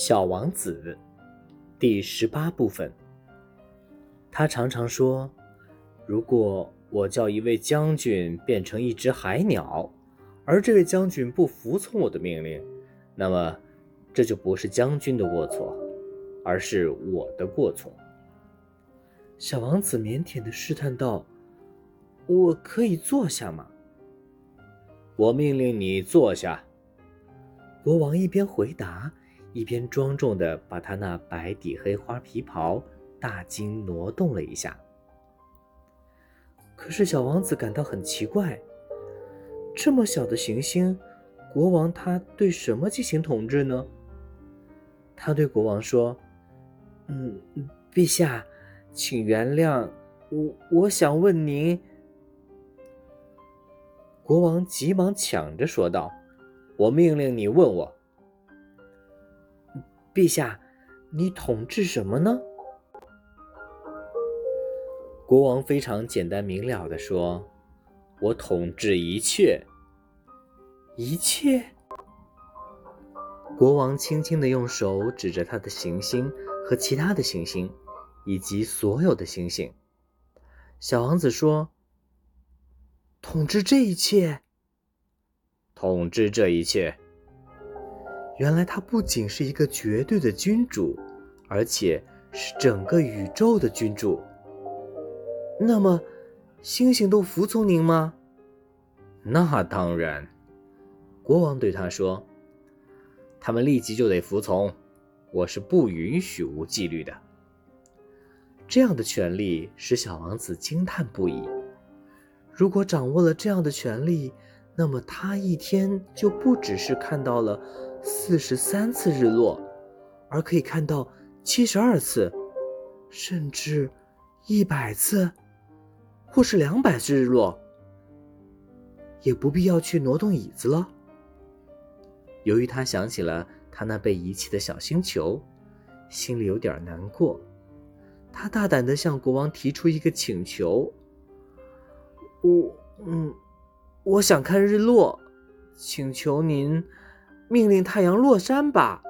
小王子，第十八部分。他常常说：“如果我叫一位将军变成一只海鸟，而这位将军不服从我的命令，那么这就不是将军的过错，而是我的过错。”小王子腼腆的试探道：“我可以坐下吗？”我命令你坐下。国王一边回答，一边庄重地把他那白底黑花皮袍大襟挪动了一下。可是小王子感到很奇怪：这么小的行星，国王他对什么进行统治呢？他对国王说：“嗯，陛下，请原谅我，我想问您。”国王急忙抢着说道。我命令你问我，陛下，你统治什么呢？国王非常简单明了的说：“我统治一切，一切。”国王轻轻的用手指着他的行星和其他的行星，以及所有的星星。小王子说：“统治这一切。”统治这一切。原来他不仅是一个绝对的君主，而且是整个宇宙的君主。那么，星星都服从您吗？那当然。国王对他说：“他们立即就得服从，我是不允许无纪律的。”这样的权利使小王子惊叹不已。如果掌握了这样的权利，那么他一天就不只是看到了四十三次日落，而可以看到七十二次，甚至一百次，或是两百次日落，也不必要去挪动椅子了。由于他想起了他那被遗弃的小星球，心里有点难过。他大胆地向国王提出一个请求：“我，嗯。”我想看日落，请求您命令太阳落山吧。